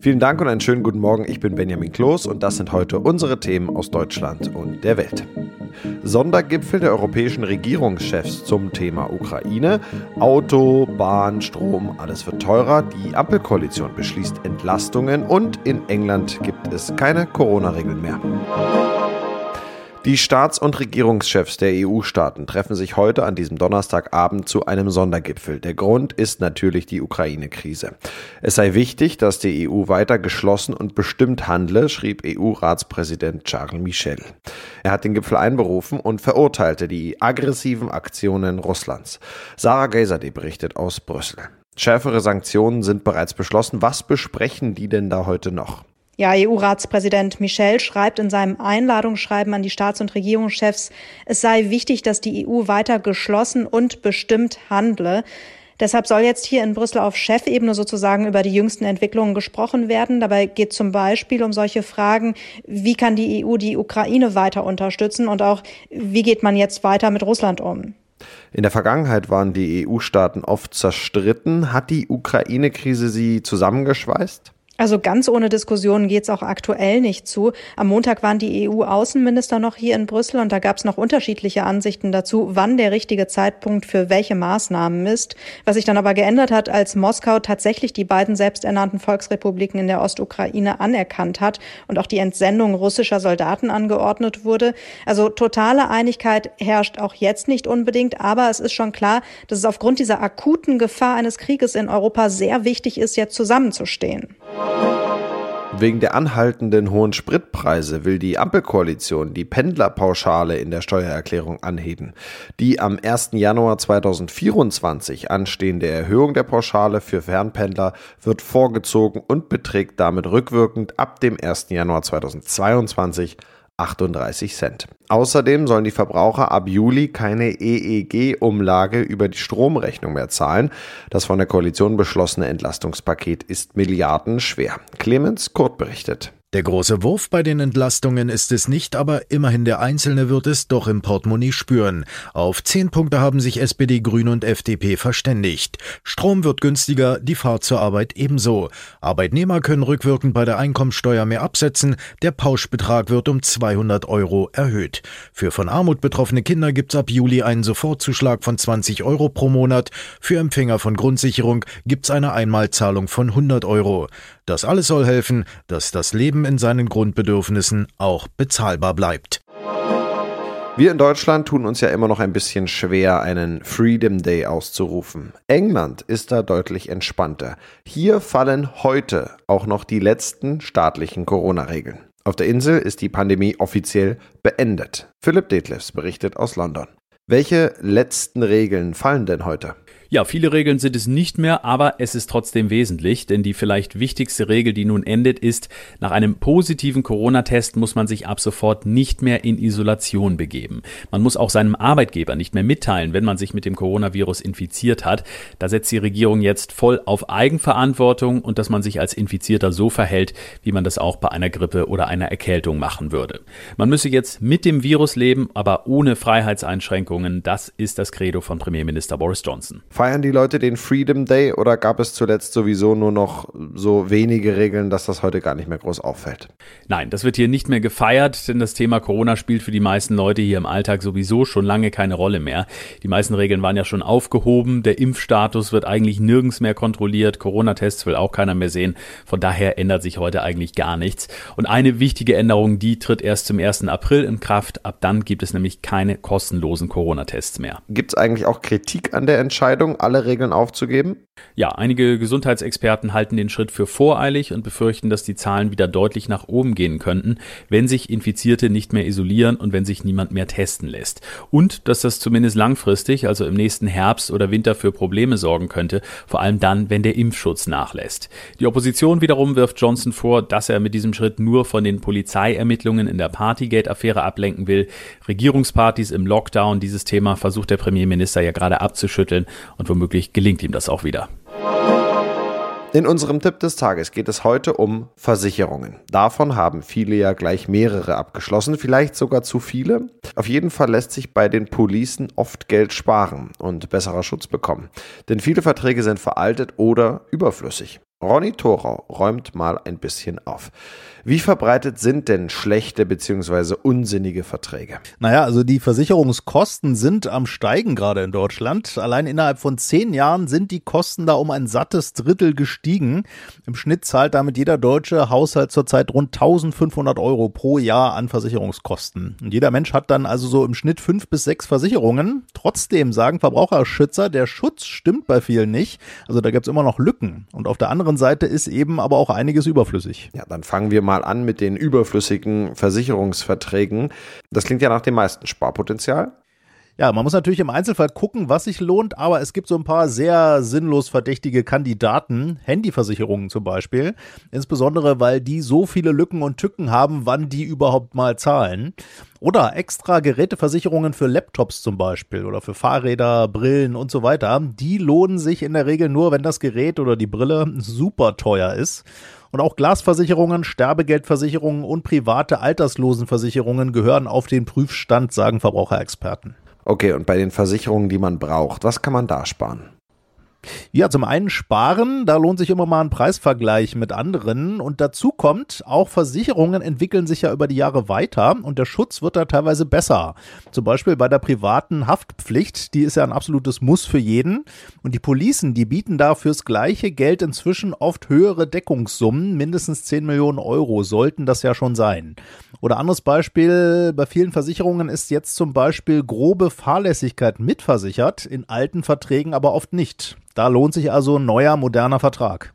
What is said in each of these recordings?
Vielen Dank und einen schönen guten Morgen. Ich bin Benjamin Kloß und das sind heute unsere Themen aus Deutschland und der Welt. Sondergipfel der europäischen Regierungschefs zum Thema Ukraine. Auto, Bahn, Strom, alles wird teurer. Die Ampelkoalition beschließt Entlastungen und in England gibt es keine Corona-Regeln mehr. Die Staats- und Regierungschefs der EU-Staaten treffen sich heute an diesem Donnerstagabend zu einem Sondergipfel. Der Grund ist natürlich die Ukraine-Krise. Es sei wichtig, dass die EU weiter geschlossen und bestimmt handle, schrieb EU-Ratspräsident Charles Michel. Er hat den Gipfel einberufen und verurteilte die aggressiven Aktionen Russlands. Sarah Geiserde berichtet aus Brüssel. Schärfere Sanktionen sind bereits beschlossen. Was besprechen die denn da heute noch? Ja, EU-Ratspräsident Michel schreibt in seinem Einladungsschreiben an die Staats- und Regierungschefs, es sei wichtig, dass die EU weiter geschlossen und bestimmt handle. Deshalb soll jetzt hier in Brüssel auf Chefebene sozusagen über die jüngsten Entwicklungen gesprochen werden. Dabei geht zum Beispiel um solche Fragen, wie kann die EU die Ukraine weiter unterstützen und auch, wie geht man jetzt weiter mit Russland um? In der Vergangenheit waren die EU-Staaten oft zerstritten. Hat die Ukraine-Krise sie zusammengeschweißt? Also ganz ohne Diskussion geht's auch aktuell nicht zu. Am Montag waren die EU-Außenminister noch hier in Brüssel und da gab's noch unterschiedliche Ansichten dazu, wann der richtige Zeitpunkt für welche Maßnahmen ist. Was sich dann aber geändert hat, als Moskau tatsächlich die beiden selbsternannten Volksrepubliken in der Ostukraine anerkannt hat und auch die Entsendung russischer Soldaten angeordnet wurde. Also totale Einigkeit herrscht auch jetzt nicht unbedingt, aber es ist schon klar, dass es aufgrund dieser akuten Gefahr eines Krieges in Europa sehr wichtig ist, jetzt zusammenzustehen. Wegen der anhaltenden hohen Spritpreise will die Ampelkoalition die Pendlerpauschale in der Steuererklärung anheben. Die am 1. Januar 2024 anstehende Erhöhung der Pauschale für Fernpendler wird vorgezogen und beträgt damit rückwirkend ab dem 1. Januar 2022 38 Cent. Außerdem sollen die Verbraucher ab Juli keine EEG-Umlage über die Stromrechnung mehr zahlen. Das von der Koalition beschlossene Entlastungspaket ist milliardenschwer. Clemens Kurt berichtet. Der große Wurf bei den Entlastungen ist es nicht, aber immerhin der Einzelne wird es doch im Portemonnaie spüren. Auf zehn Punkte haben sich SPD, Grüne und FDP verständigt. Strom wird günstiger, die Fahrt zur Arbeit ebenso. Arbeitnehmer können rückwirkend bei der Einkommensteuer mehr absetzen, der Pauschbetrag wird um 200 Euro erhöht. Für von Armut betroffene Kinder gibt's ab Juli einen Sofortzuschlag von 20 Euro pro Monat. Für Empfänger von Grundsicherung gibt's eine Einmalzahlung von 100 Euro. Das alles soll helfen, dass das Leben in seinen Grundbedürfnissen auch bezahlbar bleibt. Wir in Deutschland tun uns ja immer noch ein bisschen schwer, einen Freedom Day auszurufen. England ist da deutlich entspannter. Hier fallen heute auch noch die letzten staatlichen Corona-Regeln. Auf der Insel ist die Pandemie offiziell beendet. Philipp Detlefs berichtet aus London. Welche letzten Regeln fallen denn heute? Ja, viele Regeln sind es nicht mehr, aber es ist trotzdem wesentlich, denn die vielleicht wichtigste Regel, die nun endet, ist, nach einem positiven Corona-Test muss man sich ab sofort nicht mehr in Isolation begeben. Man muss auch seinem Arbeitgeber nicht mehr mitteilen, wenn man sich mit dem Coronavirus infiziert hat. Da setzt die Regierung jetzt voll auf Eigenverantwortung und dass man sich als Infizierter so verhält, wie man das auch bei einer Grippe oder einer Erkältung machen würde. Man müsse jetzt mit dem Virus leben, aber ohne Freiheitseinschränkungen. Das ist das Credo von Premierminister Boris Johnson. Feiern die Leute den Freedom Day oder gab es zuletzt sowieso nur noch so wenige Regeln, dass das heute gar nicht mehr groß auffällt? Nein, das wird hier nicht mehr gefeiert, denn das Thema Corona spielt für die meisten Leute hier im Alltag sowieso schon lange keine Rolle mehr. Die meisten Regeln waren ja schon aufgehoben, der Impfstatus wird eigentlich nirgends mehr kontrolliert, Corona-Tests will auch keiner mehr sehen. Von daher ändert sich heute eigentlich gar nichts. Und eine wichtige Änderung, die tritt erst zum 1. April in Kraft. Ab dann gibt es nämlich keine kostenlosen Corona-Tests mehr. Gibt es eigentlich auch Kritik an der Entscheidung? Entscheidung, alle Regeln aufzugeben? Ja, einige Gesundheitsexperten halten den Schritt für voreilig und befürchten, dass die Zahlen wieder deutlich nach oben gehen könnten, wenn sich Infizierte nicht mehr isolieren und wenn sich niemand mehr testen lässt. Und dass das zumindest langfristig, also im nächsten Herbst oder Winter für Probleme sorgen könnte, vor allem dann, wenn der Impfschutz nachlässt. Die Opposition wiederum wirft Johnson vor, dass er mit diesem Schritt nur von den Polizeiermittlungen in der Partygate-Affäre ablenken will. Regierungspartys im Lockdown, dieses Thema versucht der Premierminister ja gerade abzuschütteln und womöglich gelingt ihm das auch wieder. In unserem Tipp des Tages geht es heute um Versicherungen. Davon haben viele ja gleich mehrere abgeschlossen, vielleicht sogar zu viele. Auf jeden Fall lässt sich bei den Policen oft Geld sparen und besserer Schutz bekommen. Denn viele Verträge sind veraltet oder überflüssig. Ronny Thorau räumt mal ein bisschen auf. Wie verbreitet sind denn schlechte bzw. unsinnige Verträge? Naja, also die Versicherungskosten sind am Steigen gerade in Deutschland. Allein innerhalb von zehn Jahren sind die Kosten da um ein sattes Drittel gestiegen. Im Schnitt zahlt damit jeder deutsche Haushalt zurzeit rund 1500 Euro pro Jahr an Versicherungskosten. Und jeder Mensch hat dann also so im Schnitt fünf bis sechs Versicherungen. Trotzdem sagen Verbraucherschützer, der Schutz stimmt bei vielen nicht. Also da gibt es immer noch Lücken. Und auf der anderen Seite ist eben aber auch einiges überflüssig. Ja, dann fangen wir mal an mit den überflüssigen Versicherungsverträgen. Das klingt ja nach dem meisten Sparpotenzial. Ja, man muss natürlich im Einzelfall gucken, was sich lohnt, aber es gibt so ein paar sehr sinnlos verdächtige Kandidaten, Handyversicherungen zum Beispiel, insbesondere weil die so viele Lücken und Tücken haben, wann die überhaupt mal zahlen. Oder extra Geräteversicherungen für Laptops zum Beispiel oder für Fahrräder, Brillen und so weiter. Die lohnen sich in der Regel nur, wenn das Gerät oder die Brille super teuer ist. Und auch Glasversicherungen, Sterbegeldversicherungen und private Alterslosenversicherungen gehören auf den Prüfstand, sagen Verbraucherexperten. Okay, und bei den Versicherungen, die man braucht, was kann man da sparen? Ja, zum einen sparen, da lohnt sich immer mal ein Preisvergleich mit anderen und dazu kommt, auch Versicherungen entwickeln sich ja über die Jahre weiter und der Schutz wird da teilweise besser. Zum Beispiel bei der privaten Haftpflicht, die ist ja ein absolutes Muss für jeden und die Policen, die bieten da fürs gleiche Geld inzwischen oft höhere Deckungssummen, mindestens 10 Millionen Euro sollten das ja schon sein. Oder anderes Beispiel, bei vielen Versicherungen ist jetzt zum Beispiel grobe Fahrlässigkeit mitversichert, in alten Verträgen aber oft nicht. Da lohnt sich also ein neuer, moderner Vertrag.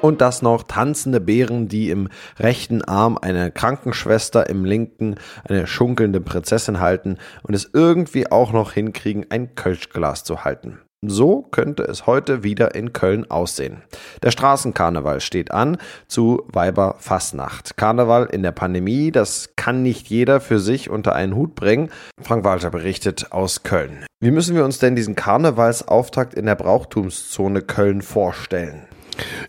Und das noch tanzende Bären, die im rechten Arm eine Krankenschwester, im linken eine schunkelnde Prinzessin halten und es irgendwie auch noch hinkriegen, ein Kölschglas zu halten. So könnte es heute wieder in Köln aussehen. Der Straßenkarneval steht an zu Weiberfassnacht. Karneval in der Pandemie, das kann nicht jeder für sich unter einen Hut bringen. Frank Walter berichtet aus Köln. Wie müssen wir uns denn diesen Karnevalsauftakt in der Brauchtumszone Köln vorstellen?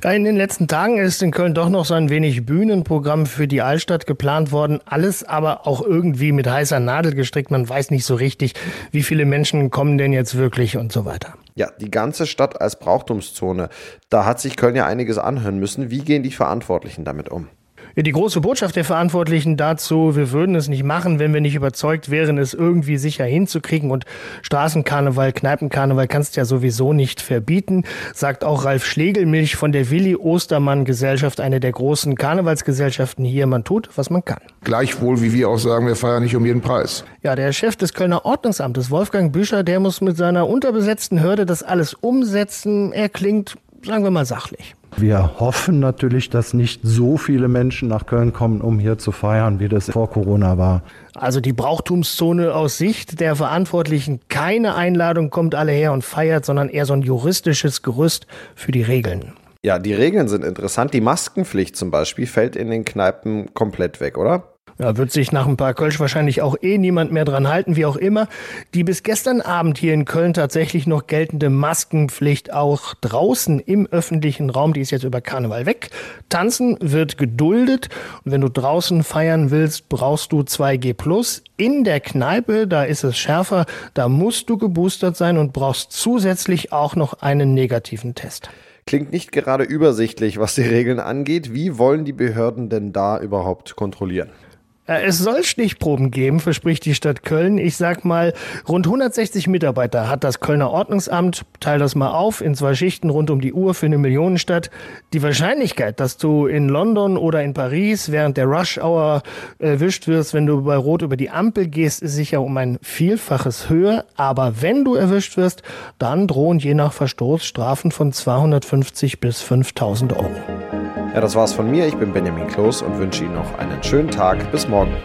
In den letzten Tagen ist in Köln doch noch so ein wenig Bühnenprogramm für die Altstadt geplant worden. Alles aber auch irgendwie mit heißer Nadel gestrickt. Man weiß nicht so richtig, wie viele Menschen kommen denn jetzt wirklich und so weiter. Ja, die ganze Stadt als Brauchtumszone. Da hat sich Köln ja einiges anhören müssen. Wie gehen die Verantwortlichen damit um? Die große Botschaft der Verantwortlichen dazu, wir würden es nicht machen, wenn wir nicht überzeugt wären, es irgendwie sicher hinzukriegen. Und Straßenkarneval, Kneipenkarneval kannst du ja sowieso nicht verbieten, sagt auch Ralf Schlegelmilch von der Willi Ostermann Gesellschaft, eine der großen Karnevalsgesellschaften hier. Man tut, was man kann. Gleichwohl, wie wir auch sagen, wir feiern nicht um jeden Preis. Ja, der Chef des Kölner Ordnungsamtes, Wolfgang Büscher, der muss mit seiner unterbesetzten Hürde das alles umsetzen. Er klingt, sagen wir mal, sachlich. Wir hoffen natürlich, dass nicht so viele Menschen nach Köln kommen, um hier zu feiern, wie das vor Corona war. Also die Brauchtumszone aus Sicht der Verantwortlichen, keine Einladung kommt alle her und feiert, sondern eher so ein juristisches Gerüst für die Regeln. Ja, die Regeln sind interessant. Die Maskenpflicht zum Beispiel fällt in den Kneipen komplett weg, oder? Ja, wird sich nach ein paar Kölsch wahrscheinlich auch eh niemand mehr dran halten, wie auch immer. Die bis gestern Abend hier in Köln tatsächlich noch geltende Maskenpflicht auch draußen im öffentlichen Raum, die ist jetzt über Karneval weg. Tanzen wird geduldet. Und wenn du draußen feiern willst, brauchst du 2G Plus. In der Kneipe, da ist es schärfer, da musst du geboostert sein und brauchst zusätzlich auch noch einen negativen Test. Klingt nicht gerade übersichtlich, was die Regeln angeht. Wie wollen die Behörden denn da überhaupt kontrollieren? Äh, es soll Stichproben geben, verspricht die Stadt Köln. Ich sag mal, rund 160 Mitarbeiter hat das Kölner Ordnungsamt. Teil das mal auf in zwei Schichten rund um die Uhr für eine Millionenstadt. Die Wahrscheinlichkeit, dass du in London oder in Paris während der Rush Hour erwischt wirst, wenn du bei Rot über die Ampel gehst, ist sicher um ein Vielfaches höher. Aber wenn du erwischt wirst, dann drohen je nach Verstoß Strafen von 250 bis 5000 Euro. Ja, das war's von mir. Ich bin Benjamin Kloß und wünsche Ihnen noch einen schönen Tag. Bis morgen.